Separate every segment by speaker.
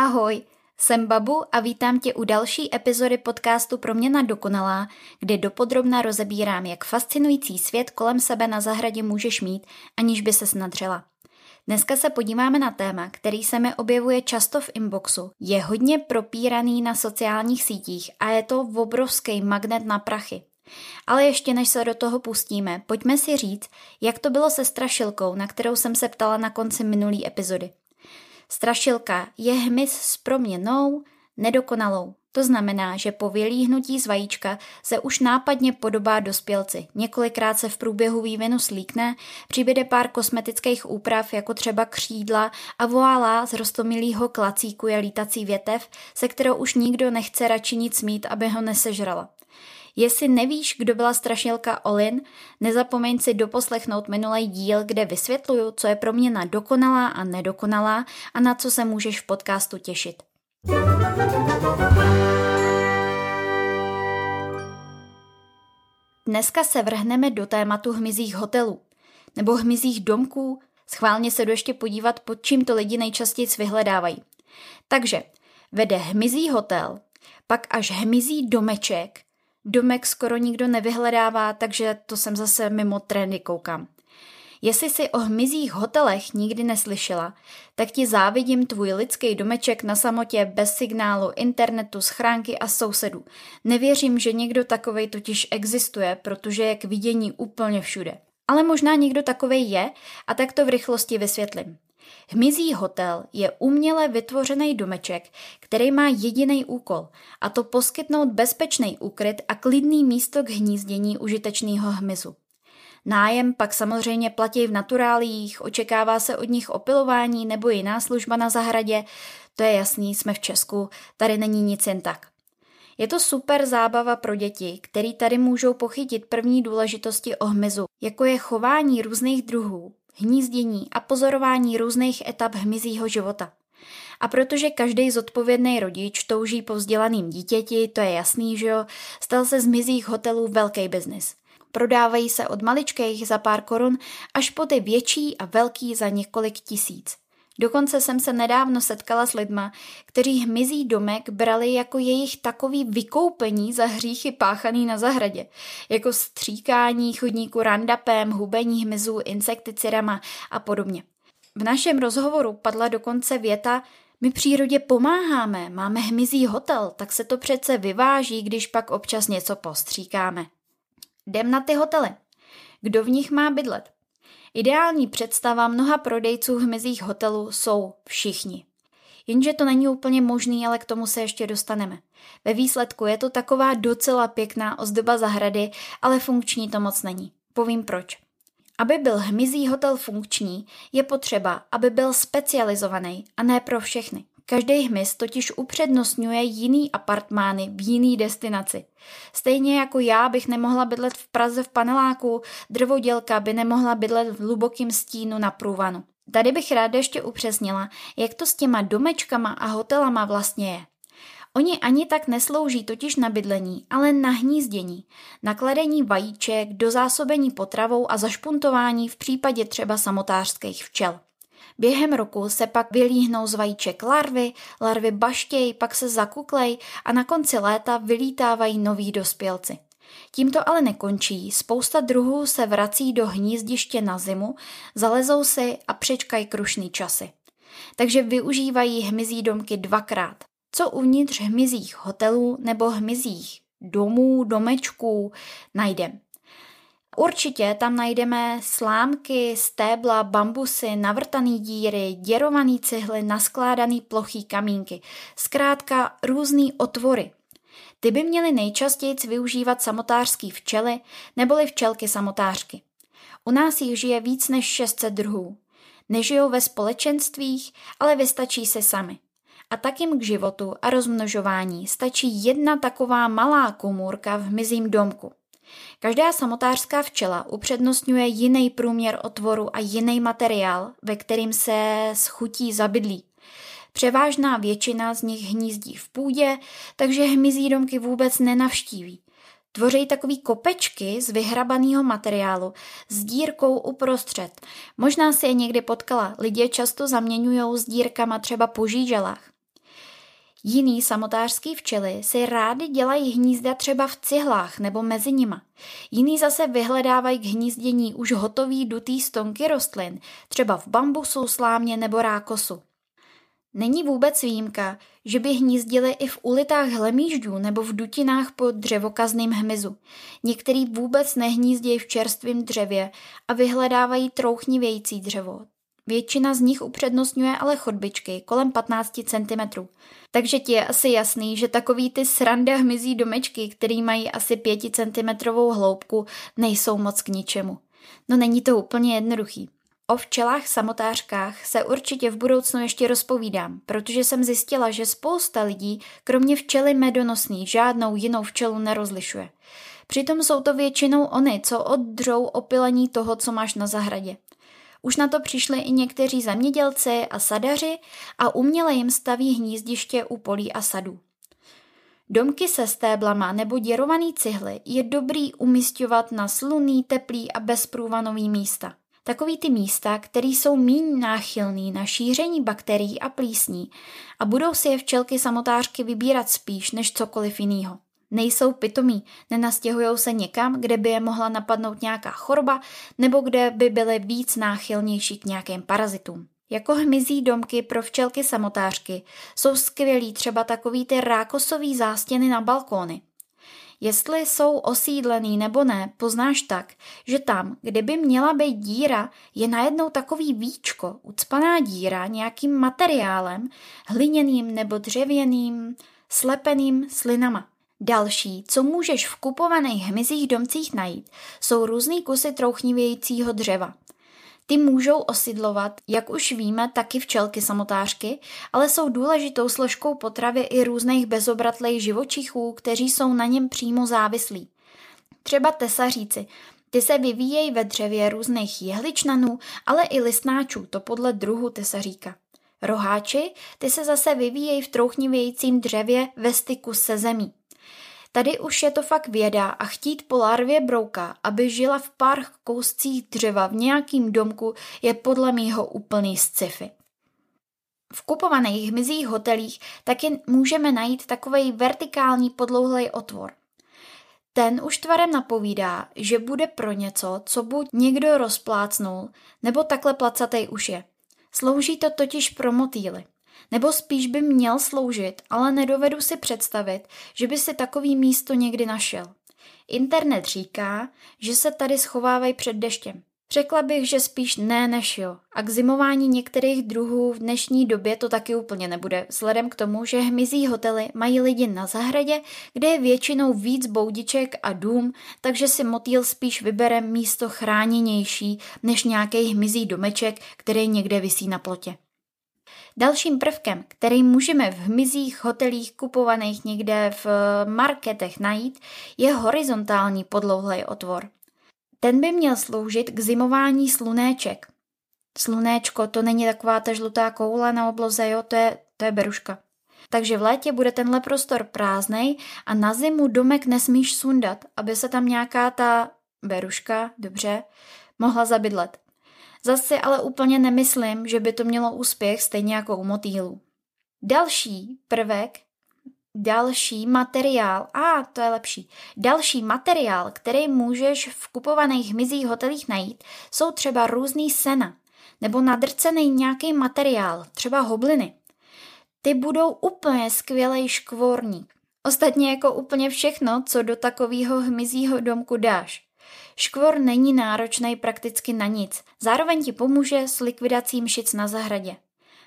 Speaker 1: Ahoj, jsem Babu a vítám tě u další epizody podcastu Proměna dokonalá, kde dopodrobna rozebírám, jak fascinující svět kolem sebe na zahradě můžeš mít, aniž by se snadřela. Dneska se podíváme na téma, který se mi objevuje často v inboxu. Je hodně propíraný na sociálních sítích a je to obrovský magnet na prachy. Ale ještě než se do toho pustíme, pojďme si říct, jak to bylo se strašilkou, na kterou jsem se ptala na konci minulý epizody. Strašilka je hmyz s proměnou nedokonalou. To znamená, že po vylíhnutí z vajíčka se už nápadně podobá dospělci. Několikrát se v průběhu vývinu slíkne, přibyde pár kosmetických úprav, jako třeba křídla a voálá z rostomilýho klacíku je lítací větev, se kterou už nikdo nechce radši nic mít, aby ho nesežrala. Jestli nevíš, kdo byla strašilka Olin, nezapomeň si doposlechnout minulý díl, kde vysvětluju, co je pro mě na dokonalá a nedokonalá a na co se můžeš v podcastu těšit. Dneska se vrhneme do tématu hmyzích hotelů nebo hmyzích domků. Schválně se do ještě podívat, pod čím to lidi nejčastěji vyhledávají. Takže vede hmyzí hotel, pak až hmyzí domeček, domek skoro nikdo nevyhledává, takže to jsem zase mimo trendy koukám. Jestli si o hmyzích hotelech nikdy neslyšela, tak ti závidím tvůj lidský domeček na samotě bez signálu, internetu, schránky a sousedů. Nevěřím, že někdo takovej totiž existuje, protože je k vidění úplně všude. Ale možná někdo takovej je a tak to v rychlosti vysvětlím. Hmyzí hotel je uměle vytvořený domeček, který má jediný úkol, a to poskytnout bezpečný úkryt a klidný místo k hnízdění užitečného hmyzu. Nájem pak samozřejmě platí v naturálích, očekává se od nich opilování nebo jiná služba na zahradě, to je jasný, jsme v Česku, tady není nic jen tak. Je to super zábava pro děti, který tady můžou pochytit první důležitosti o hmyzu, jako je chování různých druhů, hnízdění a pozorování různých etap hmyzího života. A protože každý zodpovědný rodič touží po vzdělaným dítěti, to je jasný, že jo, stal se z mizích hotelů velký biznis. Prodávají se od maličkých za pár korun až po ty větší a velký za několik tisíc. Dokonce jsem se nedávno setkala s lidma, kteří hmyzí domek brali jako jejich takový vykoupení za hříchy páchaný na zahradě, jako stříkání chodníku randapem, hubení hmyzů insekticidama a podobně. V našem rozhovoru padla dokonce věta, my přírodě pomáháme, máme hmyzí hotel, tak se to přece vyváží, když pak občas něco postříkáme. Jdem na ty hotely. Kdo v nich má bydlet? Ideální představa mnoha prodejců hmyzích hotelů jsou všichni. Jenže to není úplně možný, ale k tomu se ještě dostaneme. Ve výsledku je to taková docela pěkná ozdoba zahrady, ale funkční to moc není. Povím proč. Aby byl hmyzí hotel funkční, je potřeba, aby byl specializovaný a ne pro všechny. Každý hmyz totiž upřednostňuje jiný apartmány v jiný destinaci. Stejně jako já bych nemohla bydlet v Praze v paneláku, drvodělka by nemohla bydlet v hlubokém stínu na průvanu. Tady bych ráda ještě upřesnila, jak to s těma domečkama a hotelama vlastně je. Oni ani tak neslouží totiž na bydlení, ale na hnízdění, nakladení vajíček, dozásobení potravou a zašpuntování v případě třeba samotářských včel. Během roku se pak vylíhnou z vajíček larvy, larvy baštěj, pak se zakuklej a na konci léta vylítávají noví dospělci. Tím to ale nekončí, spousta druhů se vrací do hnízdiště na zimu, zalezou si a přečkají krušný časy. Takže využívají hmyzí domky dvakrát. Co uvnitř hmyzích hotelů nebo hmyzích domů, domečků najdeme. Určitě tam najdeme slámky, stébla, bambusy, navrtaný díry, děrovaný cihly, naskládaný plochý kamínky. Zkrátka různý otvory. Ty by měly nejčastěji využívat samotářský včely neboli včelky samotářky. U nás jich žije víc než 600 druhů. Nežijou ve společenstvích, ale vystačí se sami. A tak jim k životu a rozmnožování stačí jedna taková malá komůrka v hmyzím domku. Každá samotářská včela upřednostňuje jiný průměr otvoru a jiný materiál, ve kterým se schutí zabydlí. Převážná většina z nich hnízdí v půdě, takže hmyzí domky vůbec nenavštíví. Tvoří takový kopečky z vyhrabaného materiálu s dírkou uprostřed. Možná si je někdy potkala, lidé často zaměňují s dírkama třeba po žíželách. Jiný samotářský včely si rády dělají hnízda třeba v cihlách nebo mezi nima. Jiný zase vyhledávají k hnízdění už hotový dutý stonky rostlin, třeba v bambusu, slámě nebo rákosu. Není vůbec výjimka, že by hnízdili i v ulitách hlemížďů nebo v dutinách po dřevokazným hmyzu. Některý vůbec nehnízdějí v čerstvém dřevě a vyhledávají trouchnivějící dřevo. Většina z nich upřednostňuje ale chodbičky kolem 15 cm. Takže ti je asi jasný, že takový ty sranda hmyzí domečky, který mají asi 5 cm hloubku, nejsou moc k ničemu. No není to úplně jednoduchý. O včelách samotářkách se určitě v budoucnu ještě rozpovídám, protože jsem zjistila, že spousta lidí, kromě včely medonosný, žádnou jinou včelu nerozlišuje. Přitom jsou to většinou oni, co oddřou opilení toho, co máš na zahradě. Už na to přišli i někteří zemědělci a sadaři a uměle jim staví hnízdiště u polí a sadů. Domky se stéblama nebo děrovaný cihly je dobrý umistovat na sluný, teplý a bezprůvanový místa. Takový ty místa, které jsou míň náchylný na šíření bakterií a plísní a budou si je včelky samotářky vybírat spíš než cokoliv jiného. Nejsou pitomí, nenastěhují se někam, kde by je mohla napadnout nějaká choroba nebo kde by byly víc náchylnější k nějakým parazitům. Jako hmyzí domky pro včelky samotářky jsou skvělí třeba takový ty rákosový zástěny na balkóny. Jestli jsou osídlený nebo ne, poznáš tak, že tam, kde by měla být díra, je najednou takový víčko, ucpaná díra nějakým materiálem, hliněným nebo dřevěným, slepeným slinama. Další, co můžeš v kupovaných hmyzích domcích najít, jsou různý kusy trouchnivějícího dřeva. Ty můžou osidlovat, jak už víme, taky včelky samotářky, ale jsou důležitou složkou potravy i různých bezobratlých živočichů, kteří jsou na něm přímo závislí. Třeba tesaříci, ty se vyvíjejí ve dřevě různých jehličnanů, ale i listnáčů, to podle druhu tesaříka. Roháči, ty se zase vyvíjejí v trouchnivějícím dřevě ve styku se zemí. Tady už je to fakt věda a chtít po larvě brouka, aby žila v pár kouscích dřeva v nějakým domku, je podle mýho úplný sci-fi. V kupovaných hmyzích hotelích taky můžeme najít takový vertikální podlouhlej otvor. Ten už tvarem napovídá, že bude pro něco, co buď někdo rozplácnul, nebo takhle placatej už je. Slouží to totiž pro motýly. Nebo spíš by měl sloužit, ale nedovedu si představit, že by si takový místo někdy našel. Internet říká, že se tady schovávají před deštěm. Řekla bych, že spíš ne než jo. A k zimování některých druhů v dnešní době to taky úplně nebude, vzhledem k tomu, že hmyzí hotely mají lidi na zahradě, kde je většinou víc boudiček a dům, takže si motýl spíš vybere místo chráněnější než nějaký hmyzí domeček, který někde visí na plotě. Dalším prvkem, který můžeme v hmyzích, hotelích kupovaných někde v marketech najít, je horizontální podlouhlý otvor. Ten by měl sloužit k zimování slunéček. Slunéčko, to není taková ta žlutá koule na obloze, jo, to je, to je beruška. Takže v létě bude tenhle prostor prázdnej a na zimu domek nesmíš sundat, aby se tam nějaká ta beruška, dobře, mohla zabydlet. Zase ale úplně nemyslím, že by to mělo úspěch stejně jako u motýlů. Další prvek, další materiál, a ah, to je lepší, další materiál, který můžeš v kupovaných hmyzích hotelích najít, jsou třeba různý sena, nebo nadrcený nějaký materiál, třeba hobliny. Ty budou úplně skvělý škvorník. Ostatně jako úplně všechno, co do takového hmyzího domku dáš. Škvor není náročný prakticky na nic, zároveň ti pomůže s likvidací mšic na zahradě.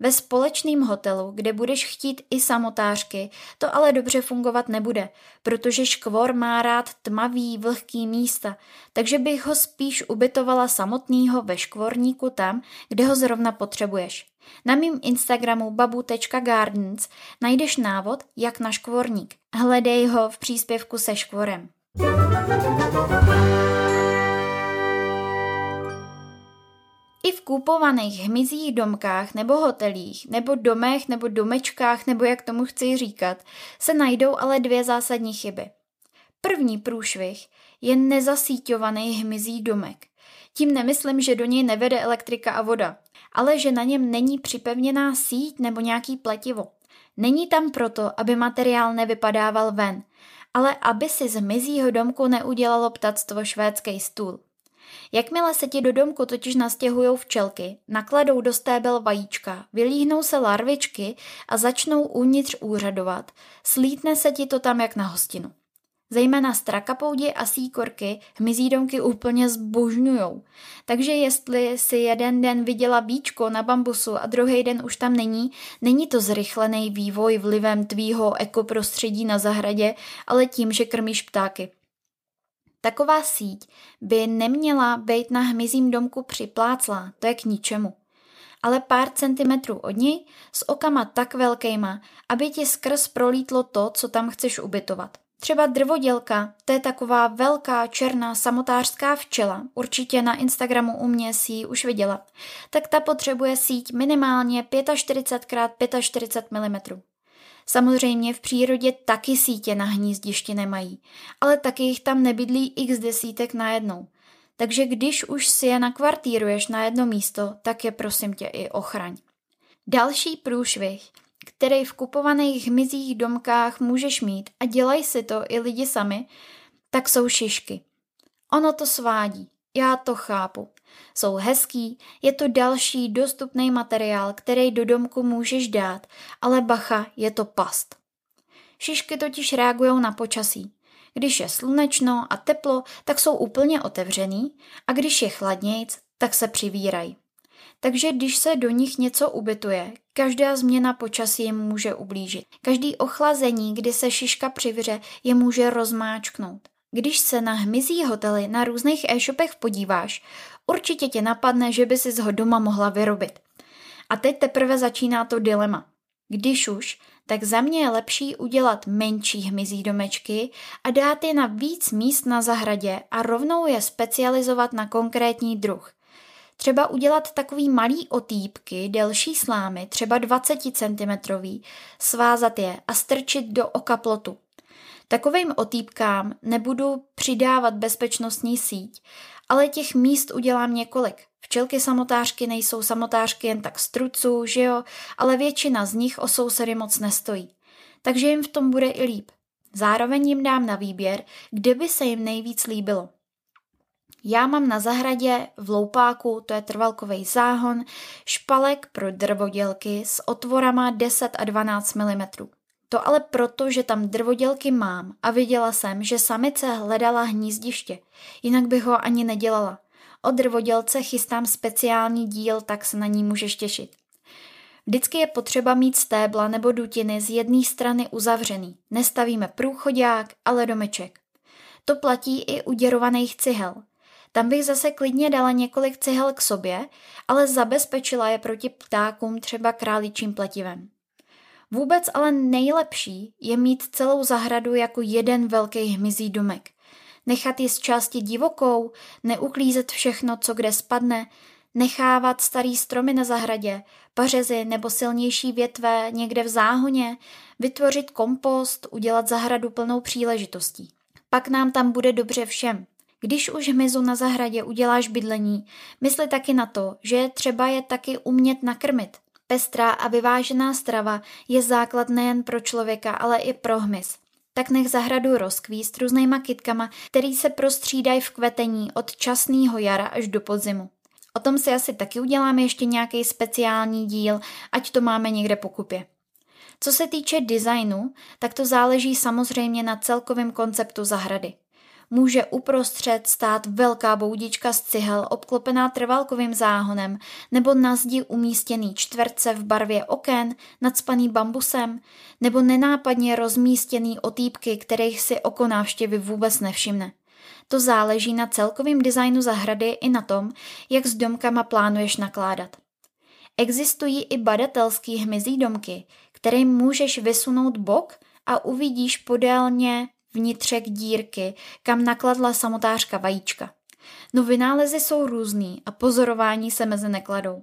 Speaker 1: Ve společném hotelu, kde budeš chtít i samotářky, to ale dobře fungovat nebude, protože škvor má rád tmavý, vlhký místa, takže bych ho spíš ubytovala samotného ve škvorníku tam, kde ho zrovna potřebuješ. Na mým Instagramu babu.gardens najdeš návod, jak na škvorník. Hledej ho v příspěvku se škvorem. I v kupovaných hmyzích domkách nebo hotelích, nebo domech nebo domečkách, nebo jak tomu chci říkat, se najdou ale dvě zásadní chyby. První průšvih je nezasíťovaný hmyzí domek. Tím nemyslím, že do něj nevede elektrika a voda, ale že na něm není připevněná síť nebo nějaký pletivo. Není tam proto, aby materiál nevypadával ven, ale aby si z mizího domku neudělalo ptactvo švédský stůl. Jakmile se ti do domku totiž nastěhují včelky, nakladou do stébel vajíčka, vylíhnou se larvičky a začnou uvnitř úřadovat, slítne se ti to tam jak na hostinu. Zejména strakapoudi a síkorky hmyzí domky úplně zbožňujou. Takže jestli si jeden den viděla víčko na bambusu a druhý den už tam není, není to zrychlený vývoj vlivem tvýho ekoprostředí na zahradě, ale tím, že krmíš ptáky. Taková síť by neměla být na hmyzím domku připláclá, to je k ničemu. Ale pár centimetrů od něj s okama tak velkýma, aby ti skrz prolítlo to, co tam chceš ubytovat. Třeba drvodělka, to je taková velká černá samotářská včela, určitě na Instagramu u mě si ji už viděla, tak ta potřebuje síť minimálně 45 x 45 mm. Samozřejmě v přírodě taky sítě na hnízdišti nemají, ale taky jich tam nebydlí x desítek najednou. Takže když už si je nakvartíruješ na jedno místo, tak je prosím tě i ochraň. Další průšvih, který v kupovaných hmyzích domkách můžeš mít a dělají si to i lidi sami, tak jsou šišky. Ono to svádí, já to chápu. Jsou hezký, je to další dostupný materiál, který do domku můžeš dát, ale bacha, je to past. Šišky totiž reagují na počasí. Když je slunečno a teplo, tak jsou úplně otevřený a když je chladnějc, tak se přivírají. Takže když se do nich něco ubytuje, každá změna počasí jim může ublížit. Každý ochlazení, kdy se šiška přivře, je může rozmáčknout. Když se na hmyzí hotely na různých e-shopech podíváš, určitě tě napadne, že by si ho doma mohla vyrobit. A teď teprve začíná to dilema. Když už, tak za mě je lepší udělat menší hmyzí domečky a dát je na víc míst na zahradě a rovnou je specializovat na konkrétní druh. Třeba udělat takový malý otýpky, delší slámy, třeba 20 cm, svázat je a strčit do oka plotu. Takovým otýpkám nebudu přidávat bezpečnostní síť, ale těch míst udělám několik. Včelky samotářky nejsou samotářky jen tak z truců, že jo, ale většina z nich o sousedy moc nestojí. Takže jim v tom bude i líp. Zároveň jim dám na výběr, kde by se jim nejvíc líbilo. Já mám na zahradě v loupáku, to je trvalkový záhon, špalek pro drvodělky s otvorama 10 a 12 mm. To ale proto, že tam drvodělky mám a viděla jsem, že samice hledala hnízdiště, jinak bych ho ani nedělala. O drvodělce chystám speciální díl, tak se na ní můžeš těšit. Vždycky je potřeba mít stébla nebo dutiny z jedné strany uzavřený. Nestavíme průchodák, ale domeček. To platí i u děrovaných cihel. Tam bych zase klidně dala několik cihel k sobě, ale zabezpečila je proti ptákům třeba králičím pletivem. Vůbec ale nejlepší je mít celou zahradu jako jeden velký hmyzí domek. Nechat ji z části divokou, neuklízet všechno, co kde spadne, nechávat starý stromy na zahradě, pařezy nebo silnější větve někde v záhoně, vytvořit kompost, udělat zahradu plnou příležitostí. Pak nám tam bude dobře všem. Když už hmyzu na zahradě uděláš bydlení, mysli taky na to, že třeba je taky umět nakrmit. Pestrá a vyvážená strava je základ nejen pro člověka, ale i pro hmyz. Tak nech zahradu rozkvíst různýma kytkama, který se prostřídají v kvetení od časného jara až do podzimu. O tom si asi taky uděláme ještě nějaký speciální díl, ať to máme někde po kupě. Co se týče designu, tak to záleží samozřejmě na celkovém konceptu zahrady může uprostřed stát velká boudička z cihel obklopená trvalkovým záhonem nebo na zdi umístěný čtverce v barvě oken nadspaný bambusem nebo nenápadně rozmístěný otýpky, kterých si oko návštěvy vůbec nevšimne. To záleží na celkovém designu zahrady i na tom, jak s domkama plánuješ nakládat. Existují i badatelský hmyzí domky, které můžeš vysunout bok a uvidíš podélně vnitřek dírky, kam nakladla samotářka vajíčka. No vynálezy jsou různý a pozorování se mezi nekladou.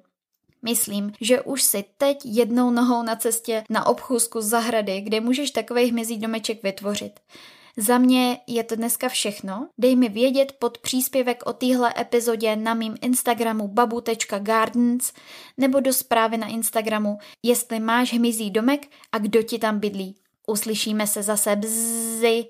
Speaker 1: Myslím, že už si teď jednou nohou na cestě na obchůzku zahrady, kde můžeš takový hmyzí domeček vytvořit. Za mě je to dneska všechno. Dej mi vědět pod příspěvek o téhle epizodě na mým Instagramu babu.gardens nebo do zprávy na Instagramu, jestli máš hmyzí domek a kdo ti tam bydlí. Uslyšíme se zase brzy.